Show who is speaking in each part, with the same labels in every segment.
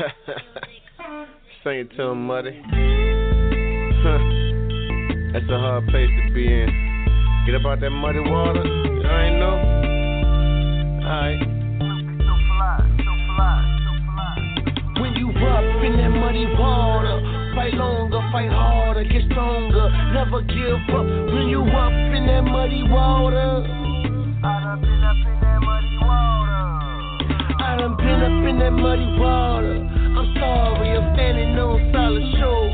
Speaker 1: Sing it to him, Muddy. That's a hard place to be in. Get up out that muddy water. I ain't know. Alright.
Speaker 2: When you up in that muddy water, fight longer, fight harder, get stronger, never give up. When you up in that muddy water, I done been up in that muddy water. I done been up in that muddy water. Sorry, I'm standing on solid shores,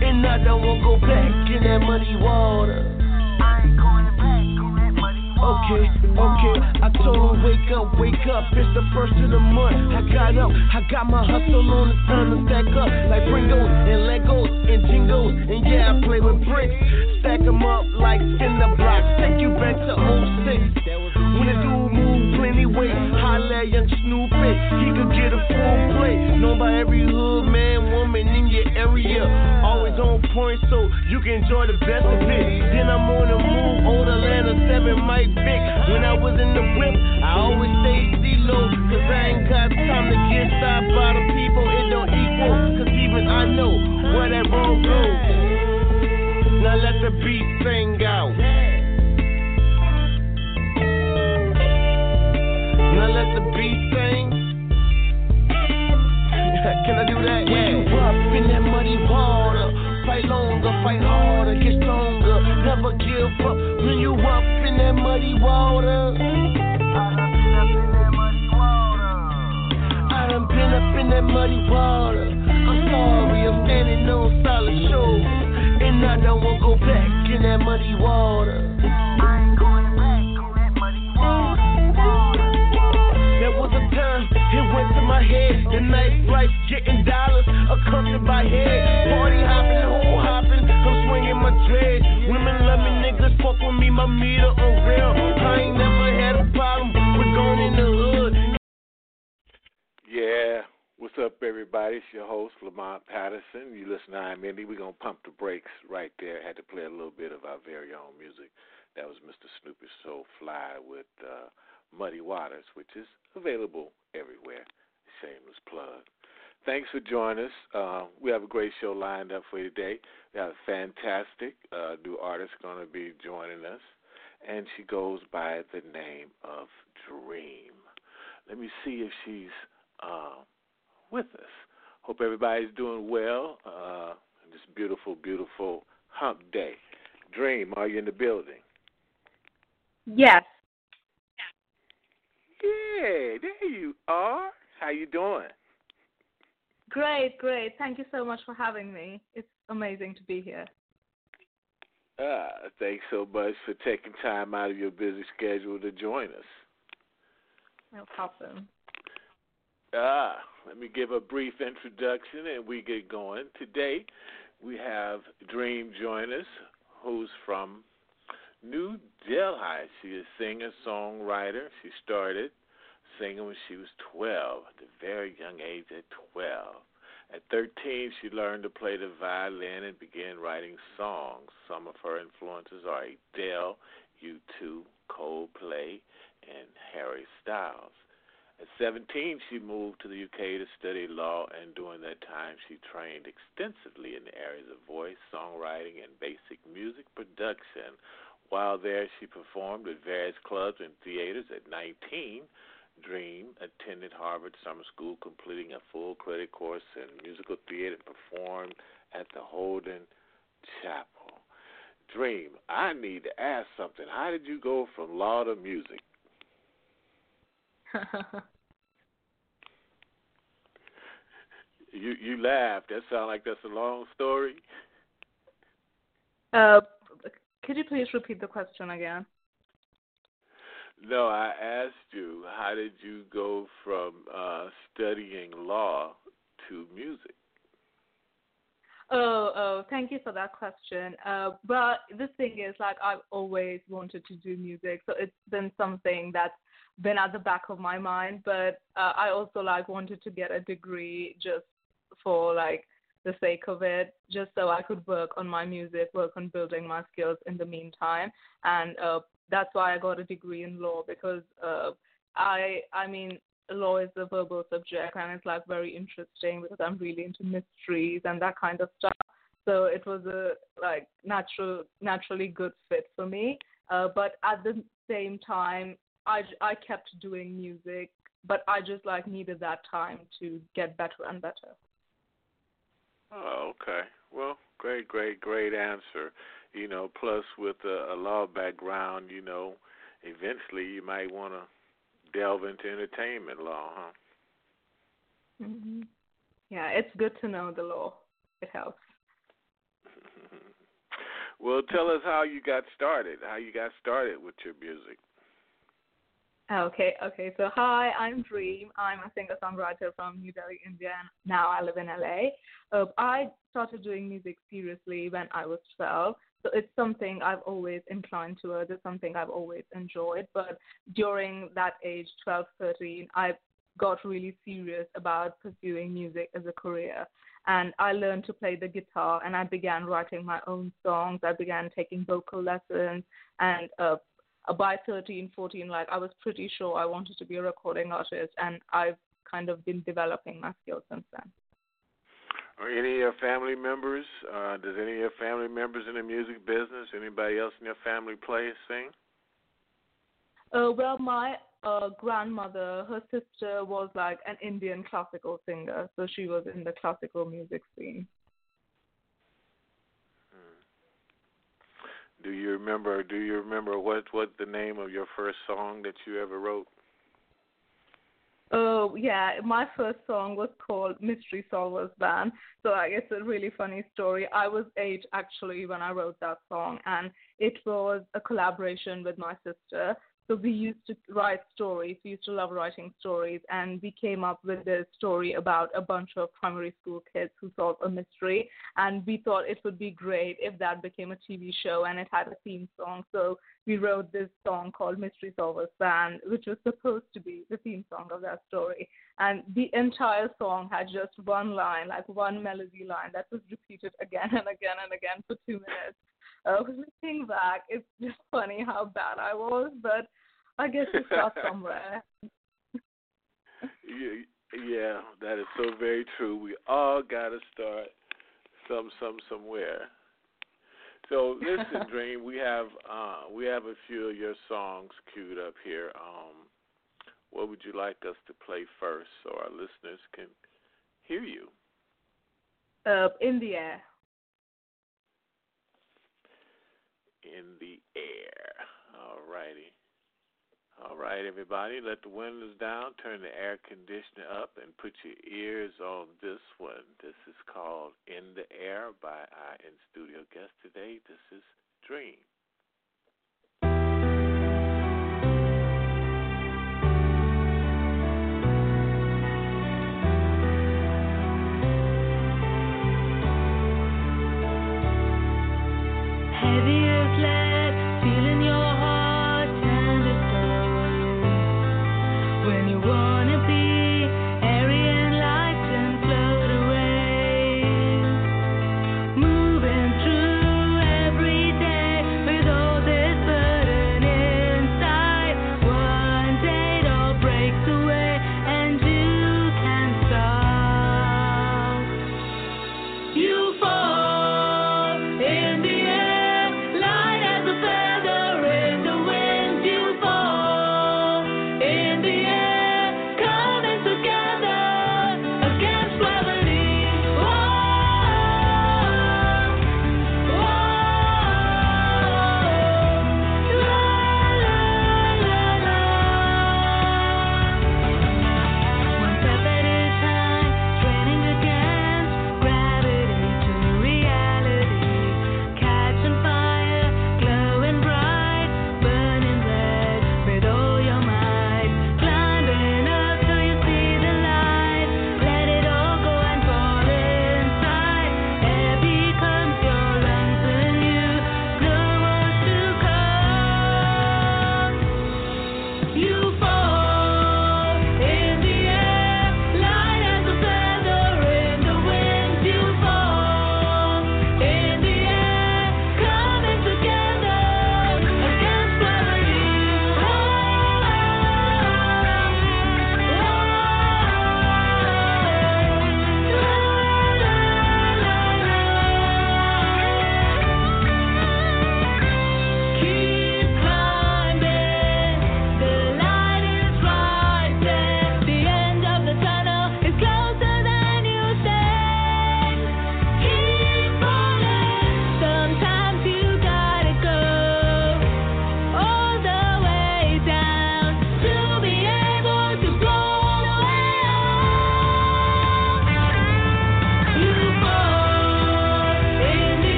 Speaker 2: and I don't wanna go back in that muddy water. I ain't going back in that muddy water. Okay, okay. I told her, wake up, wake up. It's the first of the month. I got up, I got my hustle on. It's time to stack up. Like Pringles and Legos and Jingles. And yeah, I play with bricks. Stack 'em up like cinder blocks. Take you back to 06. At young Snoopy. He could get a full plate. Known by every hood, man, woman in your area. Always on point, so you can enjoy the best of it. Then I'm on the move, old Atlanta 7 Mike Vick. When I was in the whip, I always stayed D-low. Cause I ain't got time to get stopped by the people, it don't equal. Cause even I know where that road goes. Now let the beat sing I don't wanna go back in that muddy water. I ain't going back in that muddy water. There was a time it went to my head. The nightlife getting dollars, accompanied by head. Party hopping, hole hopping. I'm swinging my dread. Women love me, niggas fuck with me. My meter on
Speaker 3: up, everybody? It's your host, Lamont Patterson. You listen to I'm Indy. We're going to pump the brakes right there. Had to play a little bit of our very own music. That was Mr. Snoopy So Fly with uh, Muddy Waters, which is available everywhere. Shameless plug. Thanks for joining us. Uh, we have a great show lined up for you today. We have a fantastic uh, new artist going to be joining us, and she goes by the name of Dream. Let me see if she's uh, with us. Hope everybody's doing well. Uh, this beautiful, beautiful hump day. Dream, are you in the building?
Speaker 4: Yes.
Speaker 3: Yeah, there you are. How you doing?
Speaker 4: Great, great. Thank you so much for having me. It's amazing to be here.
Speaker 3: Ah, thanks so much for taking time out of your busy schedule to join us.
Speaker 4: No problem.
Speaker 3: Ah, let me give a brief introduction and we get going. Today we have Dream join us, who's from New Delhi. She is a singer songwriter. She started singing when she was 12, at a very young age at 12. At 13, she learned to play the violin and began writing songs. Some of her influences are Adele, U2, Coldplay, and Harry Styles. At 17, she moved to the UK to study law, and during that time, she trained extensively in the areas of voice, songwriting, and basic music production. While there, she performed at various clubs and theaters. At 19, Dream attended Harvard Summer School, completing a full credit course in musical theater and performed at the Holden Chapel. Dream, I need to ask something. How did you go from law to music? You you laughed. That sounds like that's a long story.
Speaker 4: uh, could you please repeat the question again?
Speaker 3: No, I asked you, how did you go from uh, studying law to music?
Speaker 4: Oh, oh, thank you for that question. Uh, but the thing is, like, I've always wanted to do music, so it's been something that's been at the back of my mind. But uh, I also like wanted to get a degree just for like the sake of it, just so I could work on my music, work on building my skills in the meantime, and uh, that's why I got a degree in law because uh, I, I mean, law is a verbal subject and it's like very interesting because I'm really into mysteries and that kind of stuff. So it was a like natural, naturally good fit for me. Uh, but at the same time, I I kept doing music, but I just like needed that time to get better and better.
Speaker 3: Oh, okay. Well, great, great, great answer. You know, plus with a, a law background, you know, eventually you might want to delve into entertainment law, huh?
Speaker 4: Mhm. Yeah, it's good to know the law. It helps.
Speaker 3: well, tell us how you got started. How you got started with your music.
Speaker 4: Okay, okay. So hi, I'm Dream. I'm a singer-songwriter from New Delhi, India, and now I live in LA. Uh, I started doing music seriously when I was 12. So it's something I've always inclined towards. It's something I've always enjoyed. But during that age, 12, 13, I got really serious about pursuing music as a career. And I learned to play the guitar and I began writing my own songs. I began taking vocal lessons and uh, by 13, 14, like I was pretty sure I wanted to be a recording artist, and I've kind of been developing my skills since then.
Speaker 3: Are any of your family members? Uh, does any of your family members in the music business? Anybody else in your family play sing?
Speaker 4: Uh, well, my uh, grandmother, her sister was like an Indian classical singer, so she was in the classical music scene.
Speaker 3: Do you remember? Do you remember what what the name of your first song that you ever wrote?
Speaker 4: Oh yeah, my first song was called Mystery Solvers Band. So I guess a really funny story. I was eight actually when I wrote that song, and it was a collaboration with my sister. So we used to write stories. We used to love writing stories, and we came up with this story about a bunch of primary school kids who solve a mystery. And we thought it would be great if that became a TV show and it had a theme song. So we wrote this song called Mystery Solvers Band, which was supposed to be the theme song of that story. And the entire song had just one line, like one melody line that was repeated again and again and again for two minutes uh, looking back, it's just funny how bad I was, but I guess you start somewhere.
Speaker 3: yeah, yeah, that is so very true. We all got to start some, some, somewhere. So listen, Dream, we have uh, we have a few of your songs queued up here. Um, what would you like us to play first, so our listeners can hear you?
Speaker 4: Uh, in the air.
Speaker 3: In the air. All righty. All right, everybody, let the windows down, turn the air conditioner up, and put your ears on this one. This is called In the Air by our in studio guest today. This is Dream.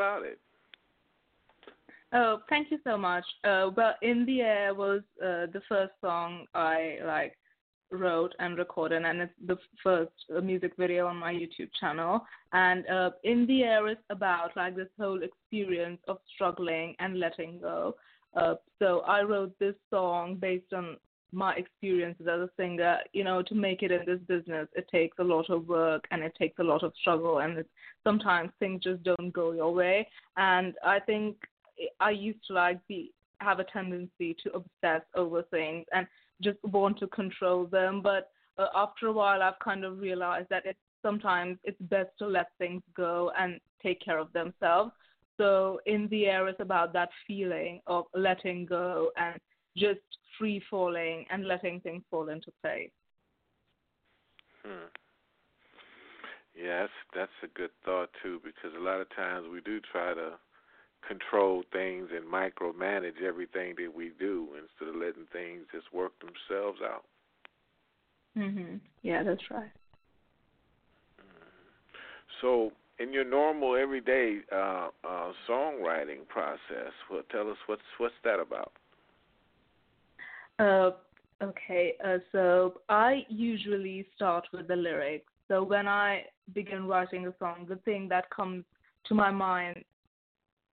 Speaker 3: About it.
Speaker 4: Oh, thank you so much. Uh, well, in the air was uh, the first song I like wrote and recorded, and it's the first uh, music video on my YouTube channel. And uh, in the air is about like this whole experience of struggling and letting go. Uh, so I wrote this song based on my experiences as a singer. You know, to make it in this business, it takes a lot of work and it takes a lot of struggle, and it, sometimes things just don't go your way. And I think I used to like be have a tendency to obsess over things and just want to control them. But uh, after a while, I've kind of realized that it's sometimes it's best to let things go and take care of themselves. So in the air, it's about that feeling of letting go and just free falling and letting things fall into place.
Speaker 3: Hmm. Yes, that's a good thought too, because a lot of times we do try to control things and micromanage everything that we do instead of letting things just work themselves out.
Speaker 4: Mhm. Yeah, that's right.
Speaker 3: So, in your normal everyday uh, uh, songwriting process, well, tell us what's what's that about?
Speaker 4: Uh, okay, uh, so I usually start with the lyrics. So when I begin writing a song, the thing that comes to my mind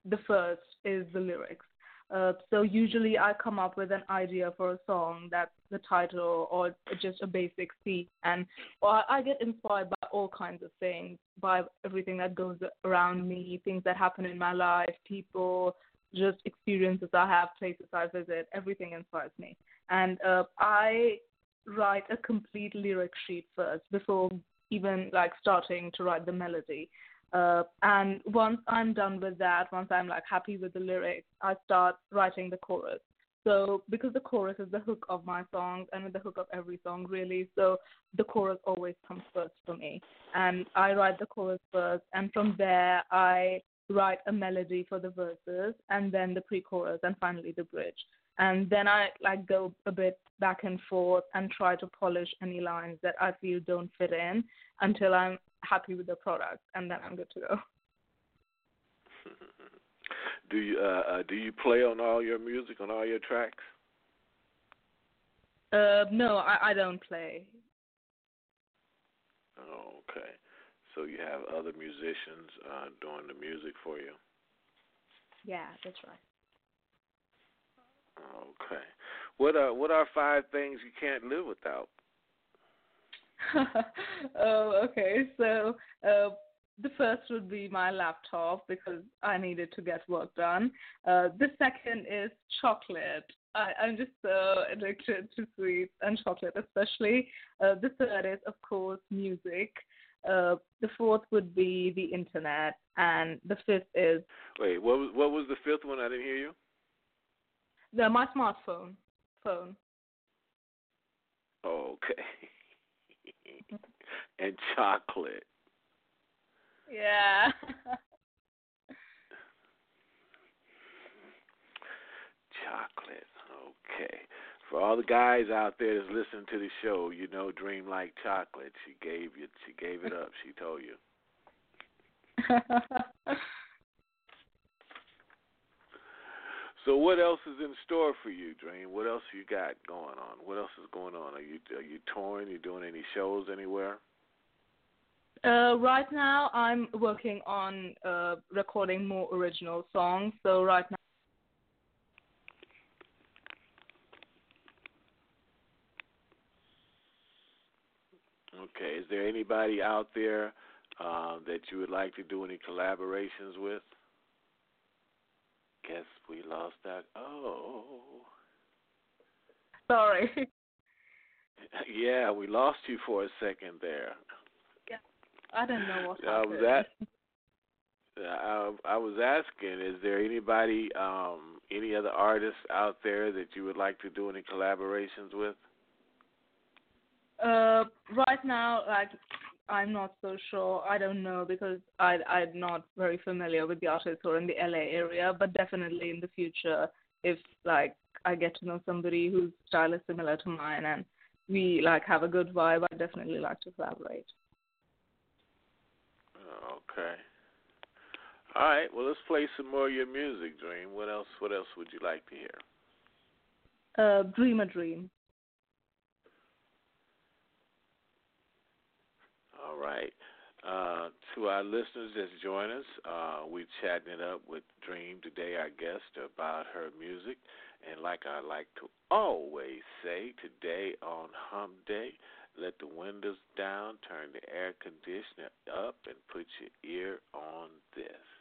Speaker 4: the first is the lyrics. Uh, so usually I come up with an idea for a song that's the title or just a basic theme, and or I get inspired by all kinds of things, by everything that goes around me, things that happen in my life, people, just experiences I have, places I visit. Everything inspires me, and uh, I write a complete lyric sheet first before even like starting to write the melody. Uh, and once I'm done with that, once I'm like happy with the lyrics, I start writing the chorus. So because the chorus is the hook of my songs and the hook of every song really, so the chorus always comes first for me. And I write the chorus first, and from there I write a melody for the verses, and then the pre-chorus, and finally the bridge. And then I like go a bit back and forth and try to polish any lines that I feel don't fit in until I'm happy with the product, and then I'm good to go.
Speaker 3: do you uh, uh, do you play on all your music on all your tracks?
Speaker 4: Uh, no, I, I don't play.
Speaker 3: Okay. So you have other musicians uh, doing the music for you.
Speaker 4: Yeah, that's right.
Speaker 3: Okay. What are what are five things you can't live without?
Speaker 4: oh, okay. So uh, the first would be my laptop because I needed to get work done. Uh, the second is chocolate. I, I'm just so addicted to sweets and chocolate, especially. Uh, the third is, of course, music. Uh, the fourth would be the internet, and the fifth is.
Speaker 3: Wait, what was what was the fifth one? I didn't hear you.
Speaker 4: The my smartphone phone.
Speaker 3: Okay. and chocolate.
Speaker 4: Yeah.
Speaker 3: chocolate. Okay. For all the guys out there that's listening to the show, you know Dream like chocolate. She gave you she gave it up, she told you. so what else is in store for you, Dream? What else you got going on? What else is going on? Are you are you touring? Are You doing any shows anywhere?
Speaker 4: Uh, right now, I'm working on uh, recording more original songs. So right now.
Speaker 3: Okay. Is there anybody out there uh, that you would like to do any collaborations with? Guess we lost that. Oh.
Speaker 4: Sorry.
Speaker 3: Yeah, we lost you for a second there.
Speaker 4: I don't know what happened.
Speaker 3: that I, I was asking, is there anybody, um, any other artists out there that you would like to do any collaborations with?
Speaker 4: Uh, right now, like I'm not so sure. I don't know because I I'm not very familiar with the artists who are in the LA area. But definitely in the future, if like I get to know somebody whose style is similar to mine and we like have a good vibe, I'd definitely like to collaborate.
Speaker 3: Okay. All right. Well, let's play some more of your music, Dream. What else? What else would you like to hear?
Speaker 4: Uh, Dream a Dream.
Speaker 3: All right. Uh, to our listeners that's joined us, uh, we're chatting it up with Dream today, our guest, about her music. And like I like to always say, today on Hump Day, let the windows down, turn the air conditioner up, and put your ear on this.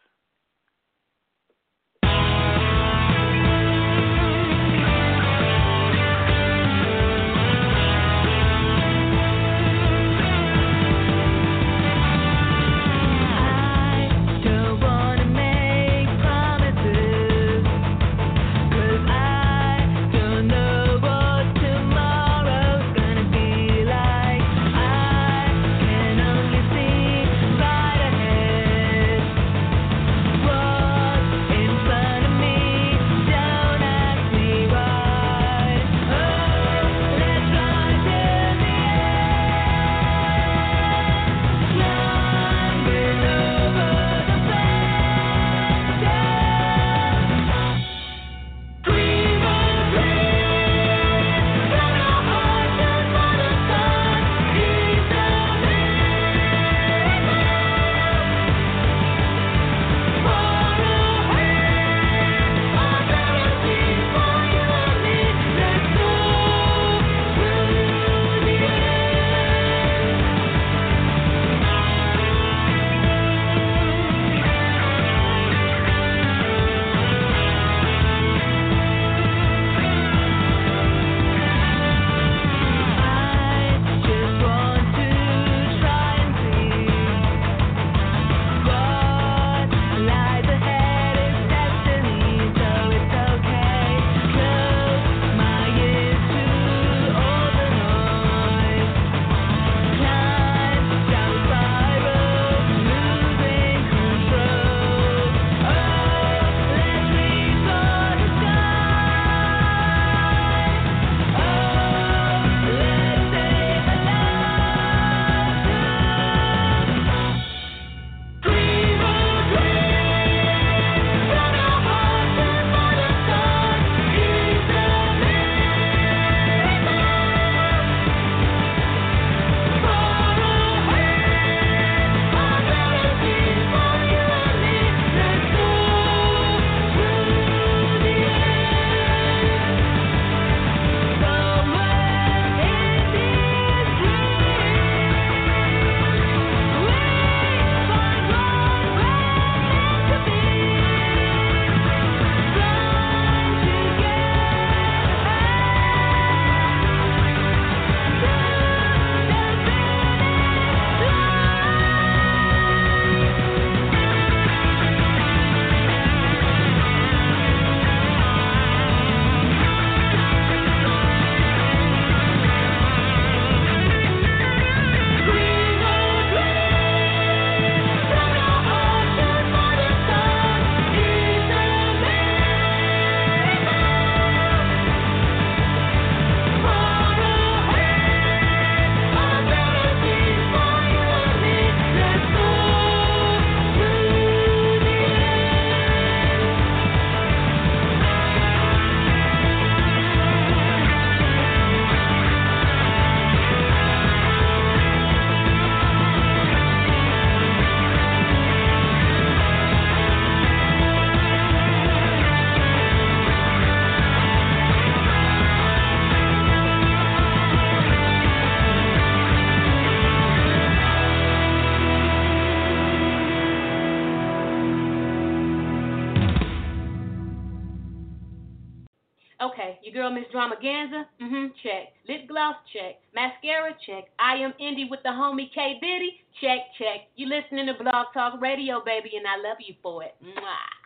Speaker 5: Girl Miss Dramaganza, mm-hmm, check. Lip gloss, check. Mascara, check. I am indie with the homie K Diddy, check, check. You listening to Blog Talk Radio, baby, and I love you for it. Mwah.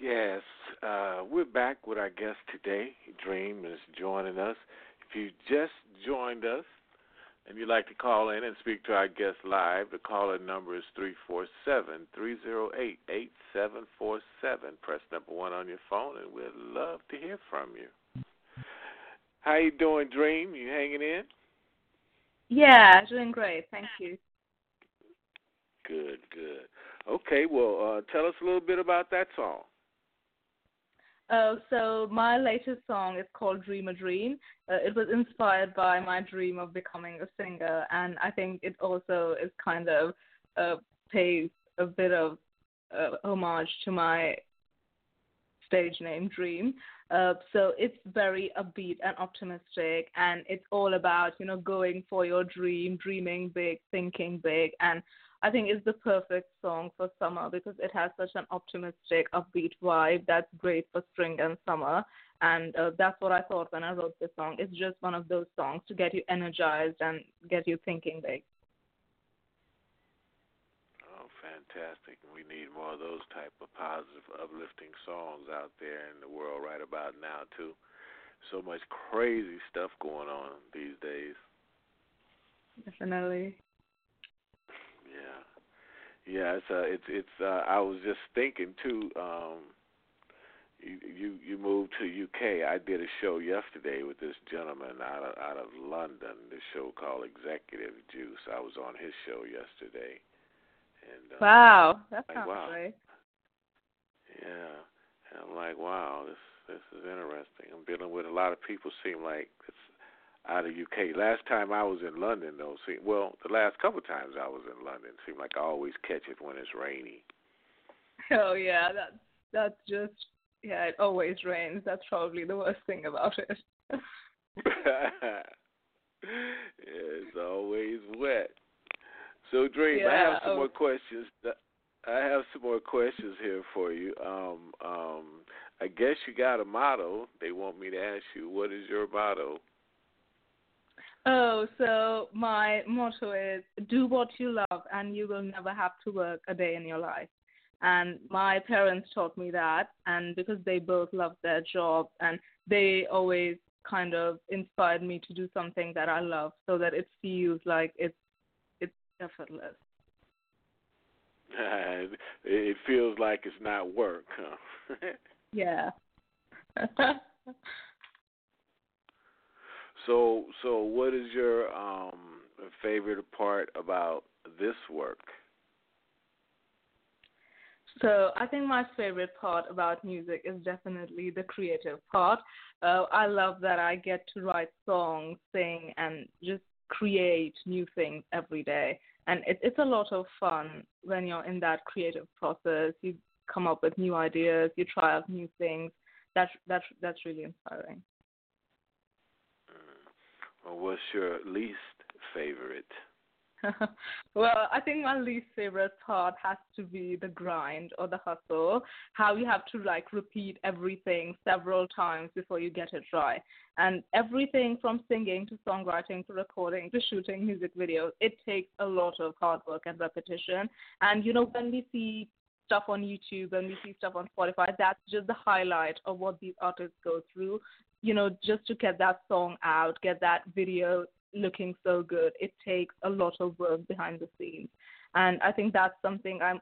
Speaker 3: Yes, uh, we're back with our guest today. Dream is joining us. If you just joined us and you'd like to call in and speak to our guest live, the caller number is 347 308 8747. Press number one on your phone, and we'd love to hear from you. How you doing, Dream? You hanging in?
Speaker 4: Yeah, doing great. Thank you.
Speaker 3: Good, good. Okay, well, uh, tell us a little bit about that song.
Speaker 4: Uh, so my latest song is called Dream a Dream. Uh, it was inspired by my dream of becoming a singer, and I think it also is kind of uh, pays a bit of uh, homage to my stage name Dream. Uh, so it's very upbeat and optimistic, and it's all about you know going for your dream, dreaming big, thinking big, and I think it's the perfect song for summer because it has such an optimistic, upbeat vibe that's great for spring and summer. And uh, that's what I thought when I wrote this song. It's just one of those songs to get you energized and get you thinking big.
Speaker 3: Oh, fantastic! We need more of those type of positive, uplifting songs out there in the world right about now too. So much crazy stuff going on these days.
Speaker 4: Definitely.
Speaker 3: Yeah, yeah. It's uh, it's it's. Uh, I was just thinking too. Um, you you you moved to UK. I did a show yesterday with this gentleman out of out of London. This show called Executive Juice. I was on his show yesterday. And uh,
Speaker 4: Wow, that
Speaker 3: like,
Speaker 4: sounds
Speaker 3: wow. Yeah, and I'm like, wow, this this is interesting. I'm dealing with a lot of people. Seem like it's out of UK. Last time I was in London, though, see, well, the last couple times I was in London, seemed like I always catch it when it's rainy.
Speaker 4: Oh yeah, that's that's just yeah. It always rains. That's probably the worst thing about it.
Speaker 3: yeah, it's always wet. So, Dream, I have some
Speaker 4: oh.
Speaker 3: more questions. I have some more questions here for you. Um, um, I guess you got a motto. They want me to ask you, what is your motto?
Speaker 4: Oh, so my motto is do what you love and you will never have to work a day in your life. And my parents taught me that and because they both love their job and they always kind of inspired me to do something that I love so that it feels like it's it's effortless.
Speaker 3: Uh, it feels like it's not work, huh?
Speaker 4: Yeah.
Speaker 3: so, so what is your um favorite part about this work?
Speaker 4: So I think my favorite part about music is definitely the creative part. Uh, I love that I get to write songs, sing, and just create new things every day. And it, it's a lot of fun when you're in that creative process. You come up with new ideas, you try out new things. That's that's that's really inspiring.
Speaker 3: Well, what's your least favorite?
Speaker 4: well, I think my least favorite part has to be the grind or the hustle. How you have to like repeat everything several times before you get it right. And everything from singing to songwriting to recording to shooting music videos, it takes a lot of hard work and repetition. And you know, when we see stuff on YouTube and we see stuff on Spotify, that's just the highlight of what these artists go through. You know, just to get that song out, get that video looking so good. It takes a lot of work behind the scenes. And I think that's something I'm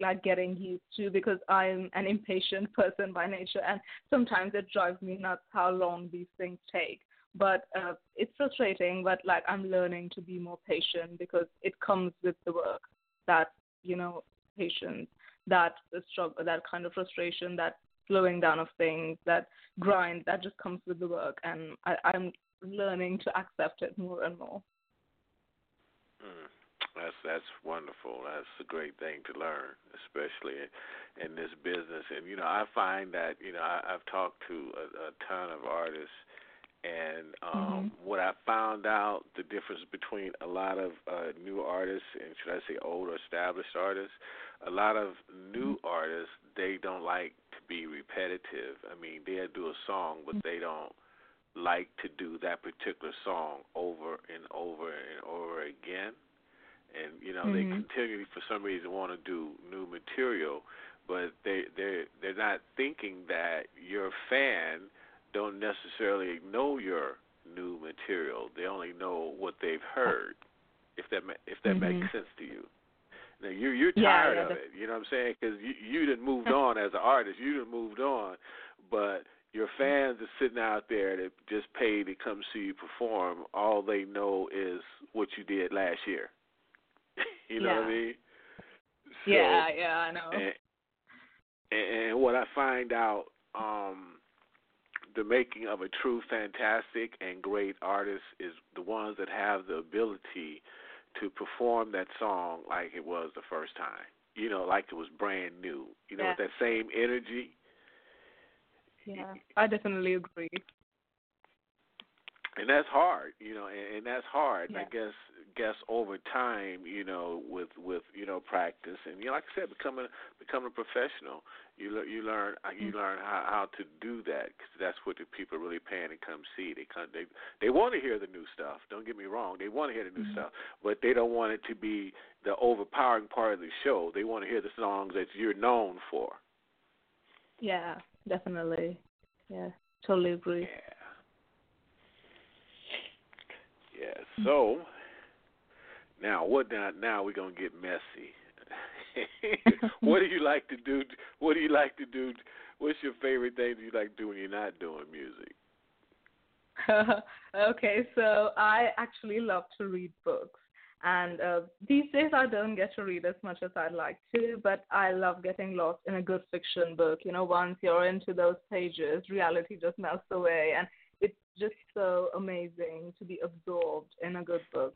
Speaker 4: like getting used to because I'm an impatient person by nature and sometimes it drives me nuts how long these things take. But uh, it's frustrating, but like I'm learning to be more patient because it comes with the work. That you know, patience, that struggle, that kind of frustration, that slowing down of things, that grind, that just comes with the work, and I, I'm learning to accept it more and more.
Speaker 3: Mm, that's that's wonderful. That's a great thing to learn, especially in this business. And you know, I find that you know I, I've talked to a, a ton of artists, and um,
Speaker 4: Mhm.
Speaker 3: what I found out the difference between a lot of uh, new artists and should I say old or established artists, a lot of new artists they don't like be repetitive. I mean, they'll do a song, but they don't like to do that particular song over and over and over again. And you know,
Speaker 4: Mhm.
Speaker 3: they continually, for some reason, want to do new material, but they they they're not thinking that your fan don't necessarily know your new material. They only know what they've heard. If that ma- if that makes
Speaker 4: Mhm.
Speaker 3: sense to you. Now you you're tired
Speaker 4: yeah,
Speaker 3: of it. You know what I'm saying? Because you you done moved on as an artist. You done moved on, but your fans are sitting out there that just paid to come see you perform. All they know is what you did last year. you know what I mean? So,
Speaker 4: yeah, yeah, I know.
Speaker 3: and, and what I find out, um, the making of a true fantastic and great artist is the ones that have the ability to perform that song like it was the first time. You know, like it was brand new. You know,
Speaker 4: Yeah.
Speaker 3: with that same energy.
Speaker 4: yeah, I definitely agree.
Speaker 3: and that's hard, you know, and, and that's hard. And I guess guess over time, you know, with with you know practice and you know, like I said, becoming becoming a professional, you lear- you learn uh, you
Speaker 4: Mm.
Speaker 3: learn how how to do that because that's what the people really paying to come see. They come they they want to hear the new stuff. Don't get me wrong, they want to hear the new
Speaker 4: Mhm.
Speaker 3: stuff, but they don't want it to be the overpowering part of the show. They want to hear the songs that you're known for.
Speaker 4: Yeah, definitely. Yeah, totally agree.
Speaker 3: Yeah. Yeah. So now what now now we're gonna get messy. what do you like to do what do you like to do what's your favorite thing that you like to do when you're not doing music?
Speaker 4: okay, so I actually love to read books. And uh, these days I don't get to read as much as I'd like to, but I love getting lost in a good fiction book. You know, once you're into those pages, reality just melts away, and it's just so amazing to be absorbed in a good book.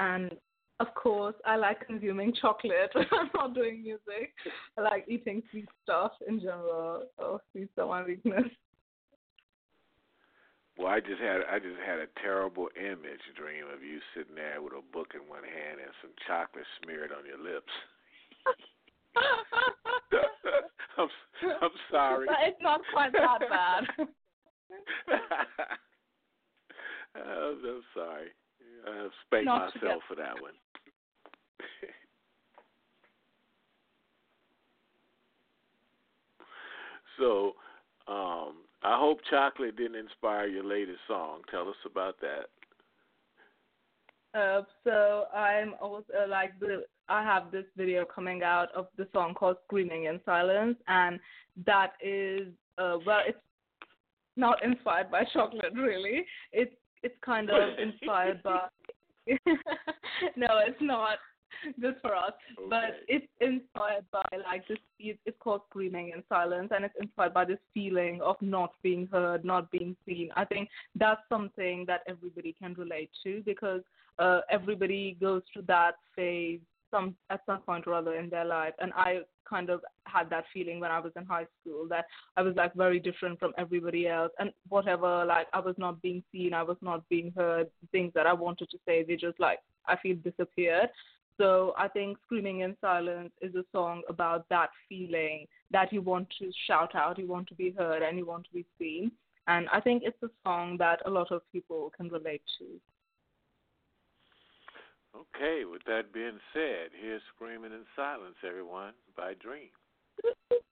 Speaker 4: And of course, I like consuming chocolate I'm not doing music. I like eating sweet stuff in general. Oh, sweets are my weakness.
Speaker 3: Well, I just had I just had a terrible image dream of you sitting there with a book in one hand and some chocolate smeared on your lips. I'm I'm sorry.
Speaker 4: But it's not quite that bad.
Speaker 3: I'm, I'm sorry. I spanked
Speaker 4: Not
Speaker 3: myself
Speaker 4: together.
Speaker 3: for that one. so, um, I hope chocolate didn't inspire your latest song. Tell us about that.
Speaker 4: Uh, so I'm also uh, like the I have this video coming out of the song called "Screaming in Silence," and that is uh, well, it's not inspired by chocolate really. It's it's kind of inspired by. no, it's not. Just for us, but it's inspired by like this. It's called "Screaming in Silence," and it's inspired by this feeling of not being heard, not being seen. I think that's something that everybody can relate to because uh, everybody goes through that phase some at some point or other in their life. And i kind of had that feeling when i was in high school that i was like very different from everybody else. And whatever like i was not being seen i was not being heard things that i wanted to say they just like i feel disappeared. So i think screaming in silence is a song about that feeling that you want to shout out you want to be heard and you want to be seen. And i think it's a song that a lot of people can relate to
Speaker 3: Okay, with that being said, here's Screaming in Silence, everyone, by Dream.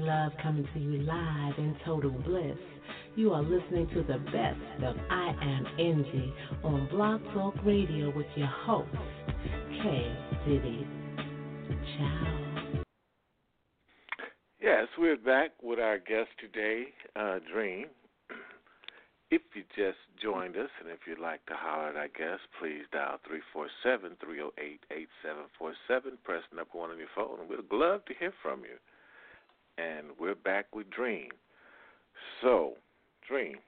Speaker 6: Love coming to you live in total bliss. You are listening to the best of I Am Indie on Blog Talk Radio with your host, K. Diddy. Ciao.
Speaker 3: Yes, we're back with our guest today, uh, Dream. If you just joined us and if you'd like to holler at our guest, please dial 347 308 8747. Press number one on your phone, and we'd love to hear from you. And we're back with Dream. So, Dream.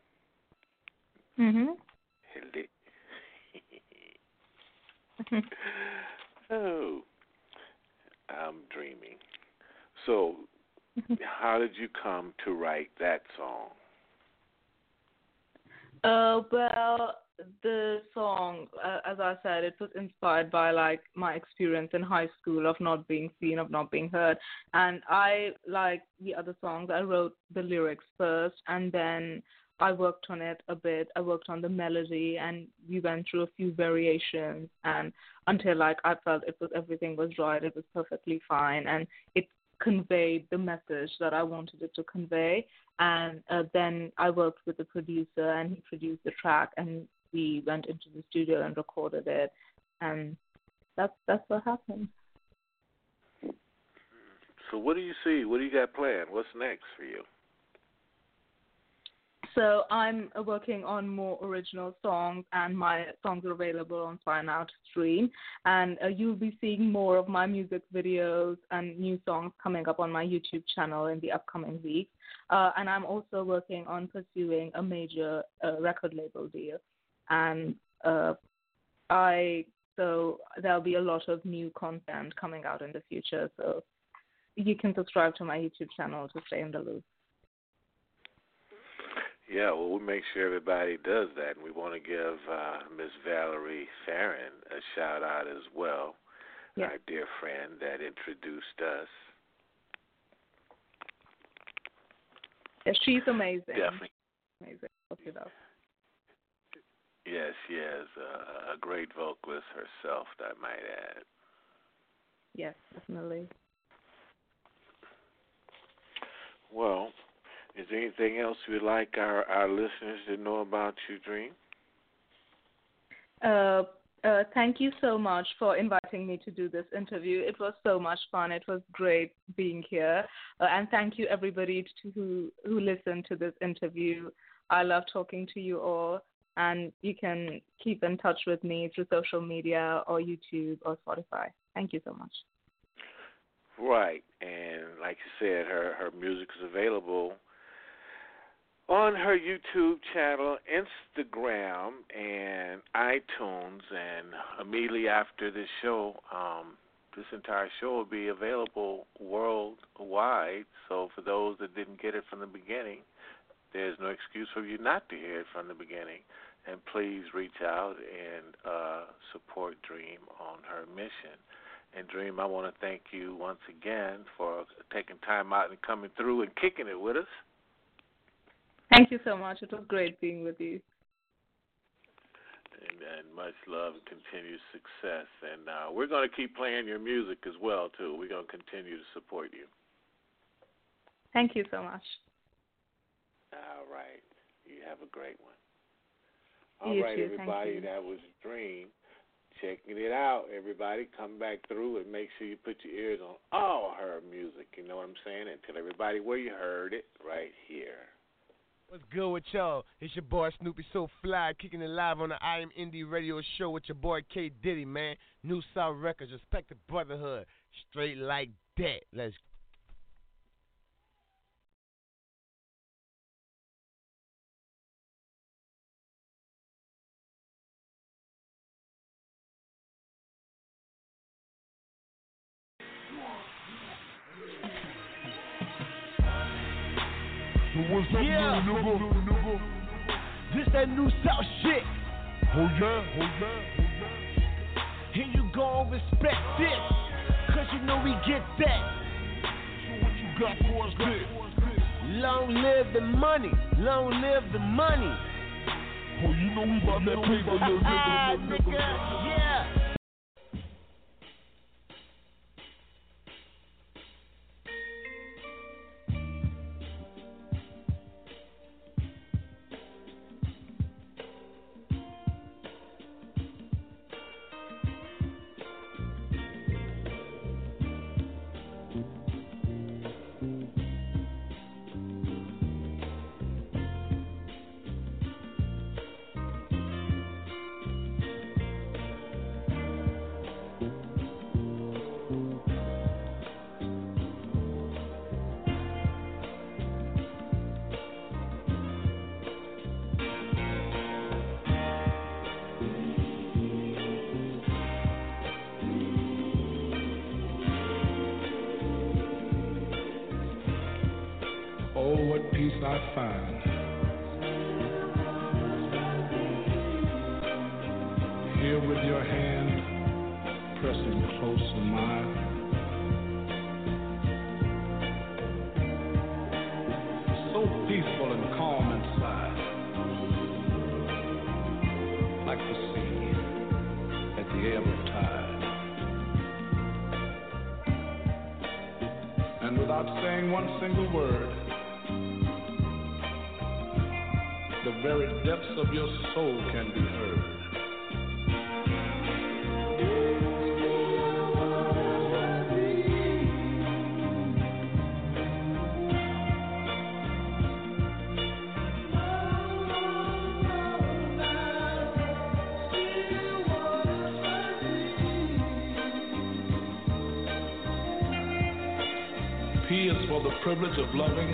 Speaker 4: Mhm.
Speaker 3: Hello. oh, I'm dreaming. So, how did you come to write that song?
Speaker 4: Uh, well, the song, uh, as I said, it was inspired by like my experience in high school of not being seen, of not being heard, and I like the other songs. I wrote the lyrics first, and then I worked on it a bit. I worked on the melody, and we went through a few variations, and until like I felt it was everything was right, it was perfectly fine, and it conveyed the message that I wanted it to convey. And uh, then I worked with the producer, and he produced the track, and we went into the studio and recorded it, and that's that's what happened.
Speaker 3: So, what do you see? What do you got planned? What's next for you?
Speaker 4: So I'm working on more original songs, and my songs are available on Now to stream. And uh, you'll be seeing more of my music videos and new songs coming up on my YouTube channel in the upcoming weeks. Uh, and I'm also working on pursuing a major uh, record label deal. And uh, I so there'll be a lot of new content coming out in the future. So you can subscribe to my YouTube channel to stay in the loop.
Speaker 3: Yeah, well, we make sure everybody does that, and we want to give uh, Miss Valerie Fahren a shout out as well,
Speaker 4: Yeah.
Speaker 3: our dear friend that introduced us.
Speaker 4: Yeah, she's amazing.
Speaker 3: Definitely,
Speaker 4: Amazing. Look it up.
Speaker 3: Yes, she is uh, a great vocalist herself. I might add.
Speaker 4: Yes, definitely.
Speaker 3: Well, is there anything else you'd like our our listeners to know about you, Dream?
Speaker 4: Uh, uh, thank you so much for inviting me to do this interview. It was so much fun. It was great being here, uh, and thank you everybody to, who who listened to this interview. I love talking to you all, and you can keep in touch with me through social media or YouTube or Spotify. Thank you so much.
Speaker 3: Right, and like you said, her her music is available on her YouTube channel, Instagram, and iTunes. And immediately after this show, um, this entire show will be available worldwide. So for those that didn't get it from the beginning, there's no excuse for you not to hear it from the beginning. And please reach out and uh, support Dream on her mission. And Dream, I want to thank you once again for taking time out and coming through and kicking it with us.
Speaker 4: Thank you so much. It was great being with you.
Speaker 3: And, and much love and continued success. And uh, we're going to keep playing your music as well too. We're going to continue to support you.
Speaker 4: Thank you so much.
Speaker 3: All right. You have a great one. All
Speaker 4: You
Speaker 3: right,
Speaker 4: too. Thank
Speaker 3: everybody.
Speaker 4: you.
Speaker 3: That was Dream. Checking it out, everybody. Come back through and make sure you put your ears on all her music. You know what I'm saying? And tell everybody where you heard it right here.
Speaker 7: What's good with y'all? It's your boy Snoopy So Fly, kicking it live on the I Am Indie Radio Show with your boy K Diddy, man. New South Records, respect the brotherhood, straight like that. Let's we
Speaker 8: about that paper, nigga.
Speaker 7: nigga. Yeah.
Speaker 9: Find. Here with your hand pressing close to mine. So peaceful and calm inside. Like the sea at the ebb of tide. And without saying one single word, very depths of your soul can be heard. P is for the privilege of loving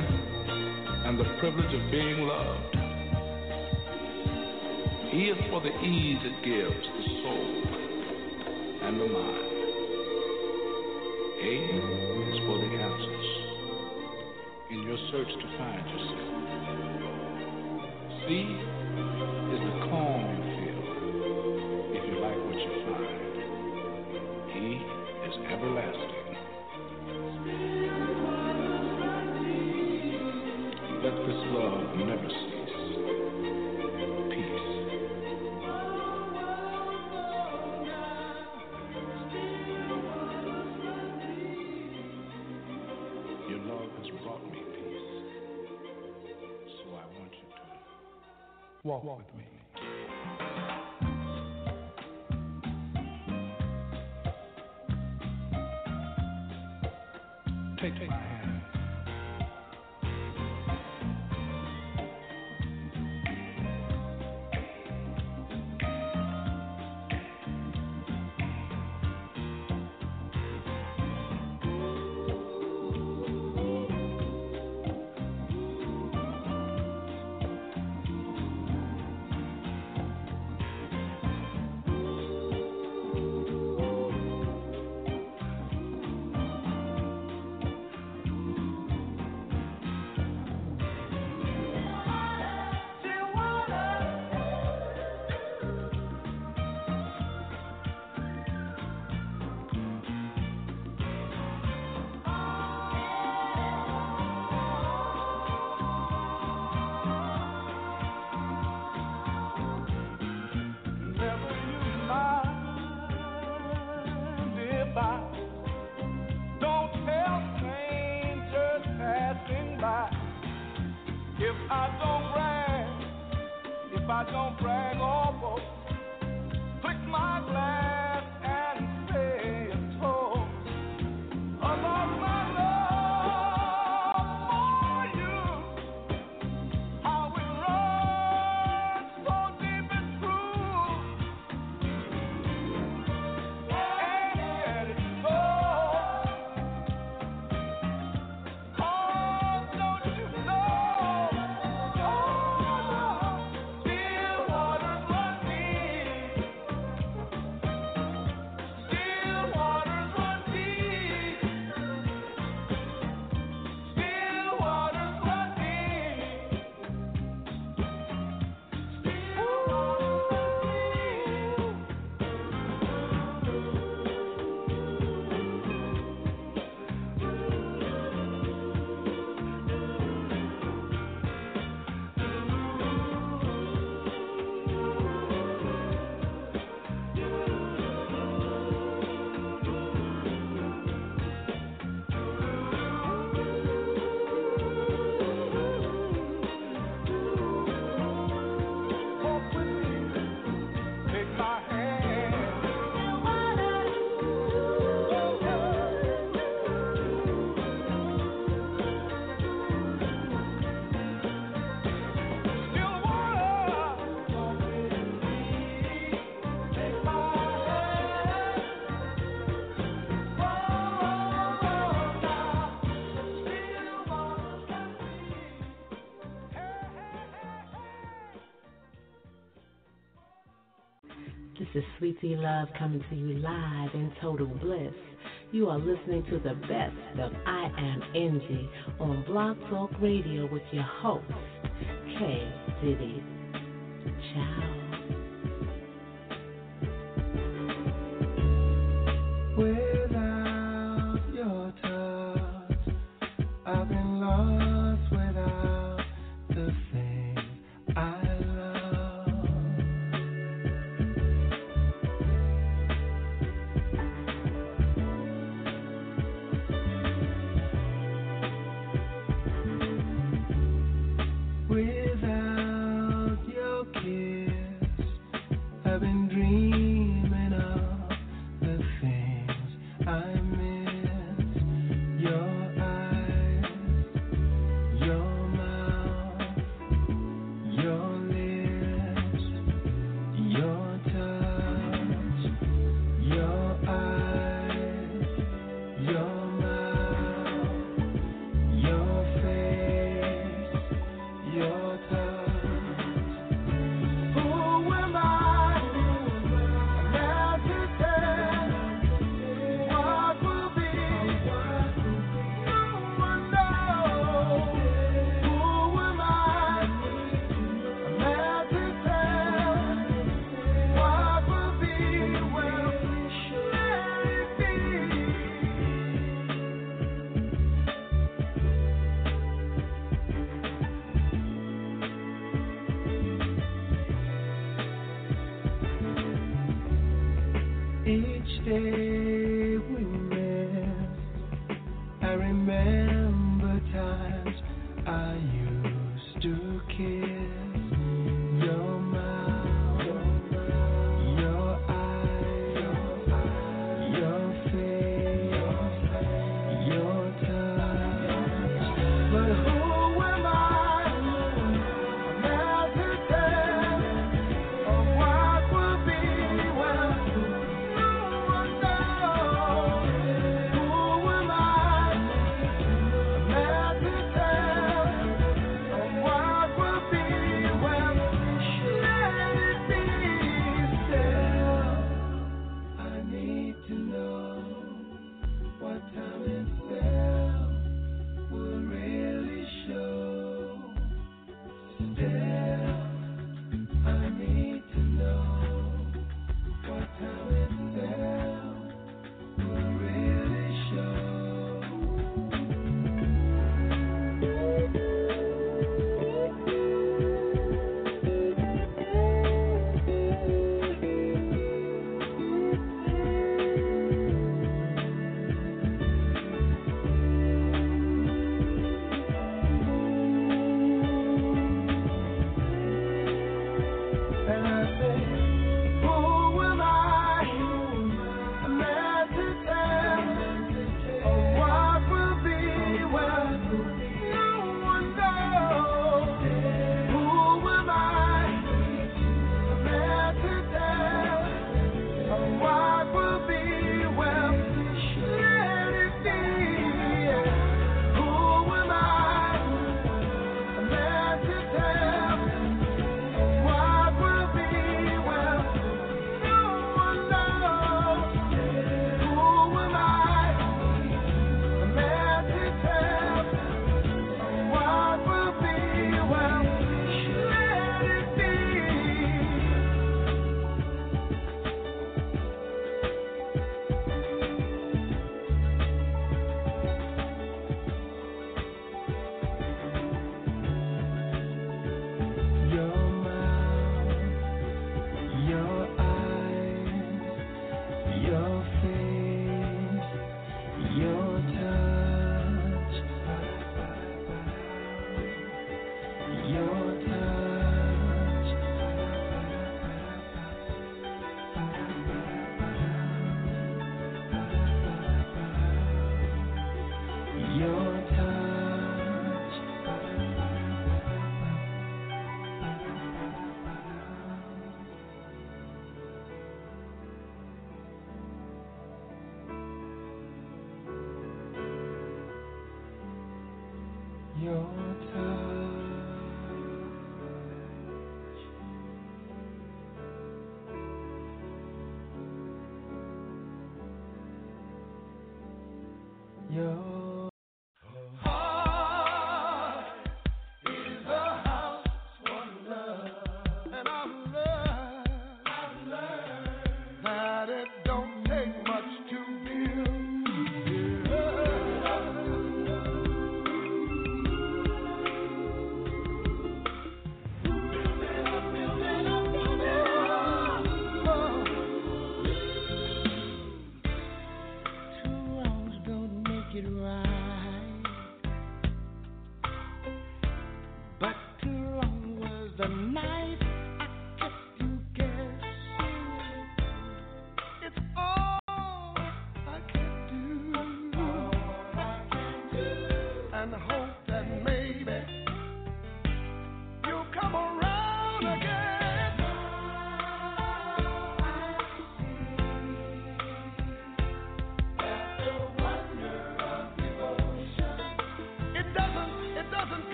Speaker 9: and the privilege of being loved. Is for the ease it gives the soul and the mind. A is for the answers in your search to find yourself. C is the calm you feel if you like what you find. E is everlasting. Let this love never cease. Walk with me. See Love
Speaker 6: coming to you live in total bliss. You are listening to the best of I Am Indie on Blog Talk Radio with your host, K. Diddy. Ciao.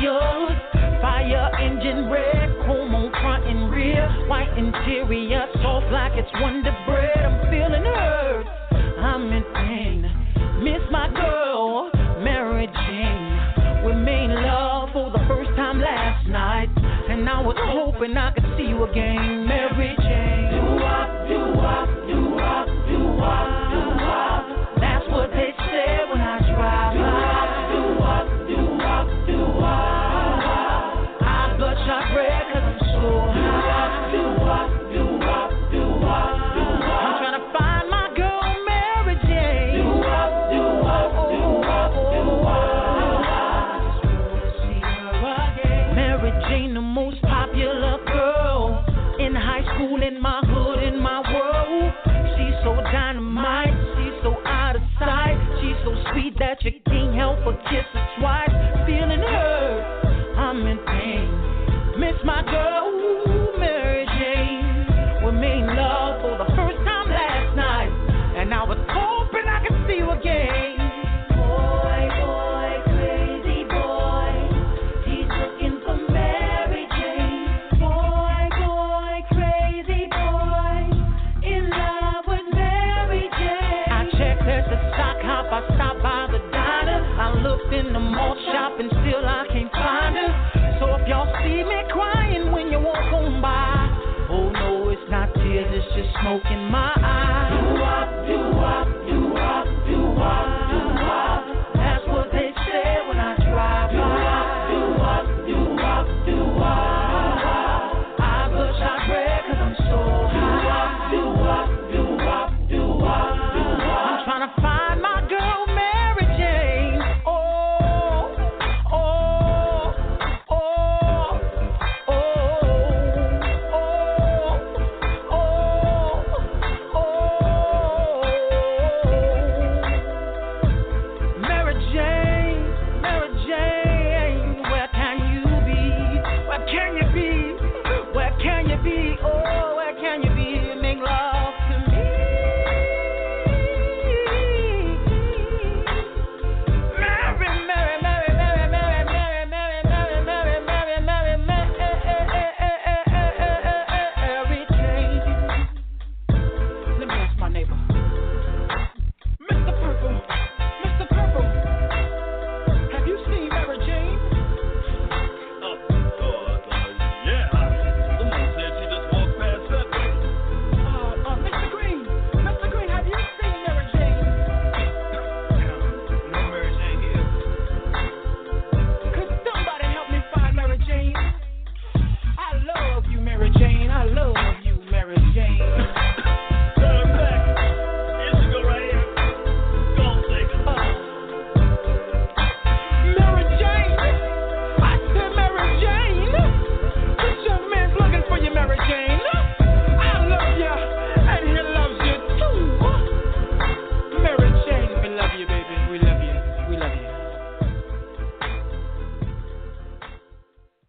Speaker 10: yours. Fire engine red, chrome front and rear. White interior, soft like it's Wonder Bread. I'm feeling hurt. I'm in pain. Miss my girl, Mary Jane. We made love for the first time last night. And I was hoping I could see you again, Mary Jane. and still I can't find her. So if y'all see me crying when you walk on by, oh no, it's not tears, it's just smoke in my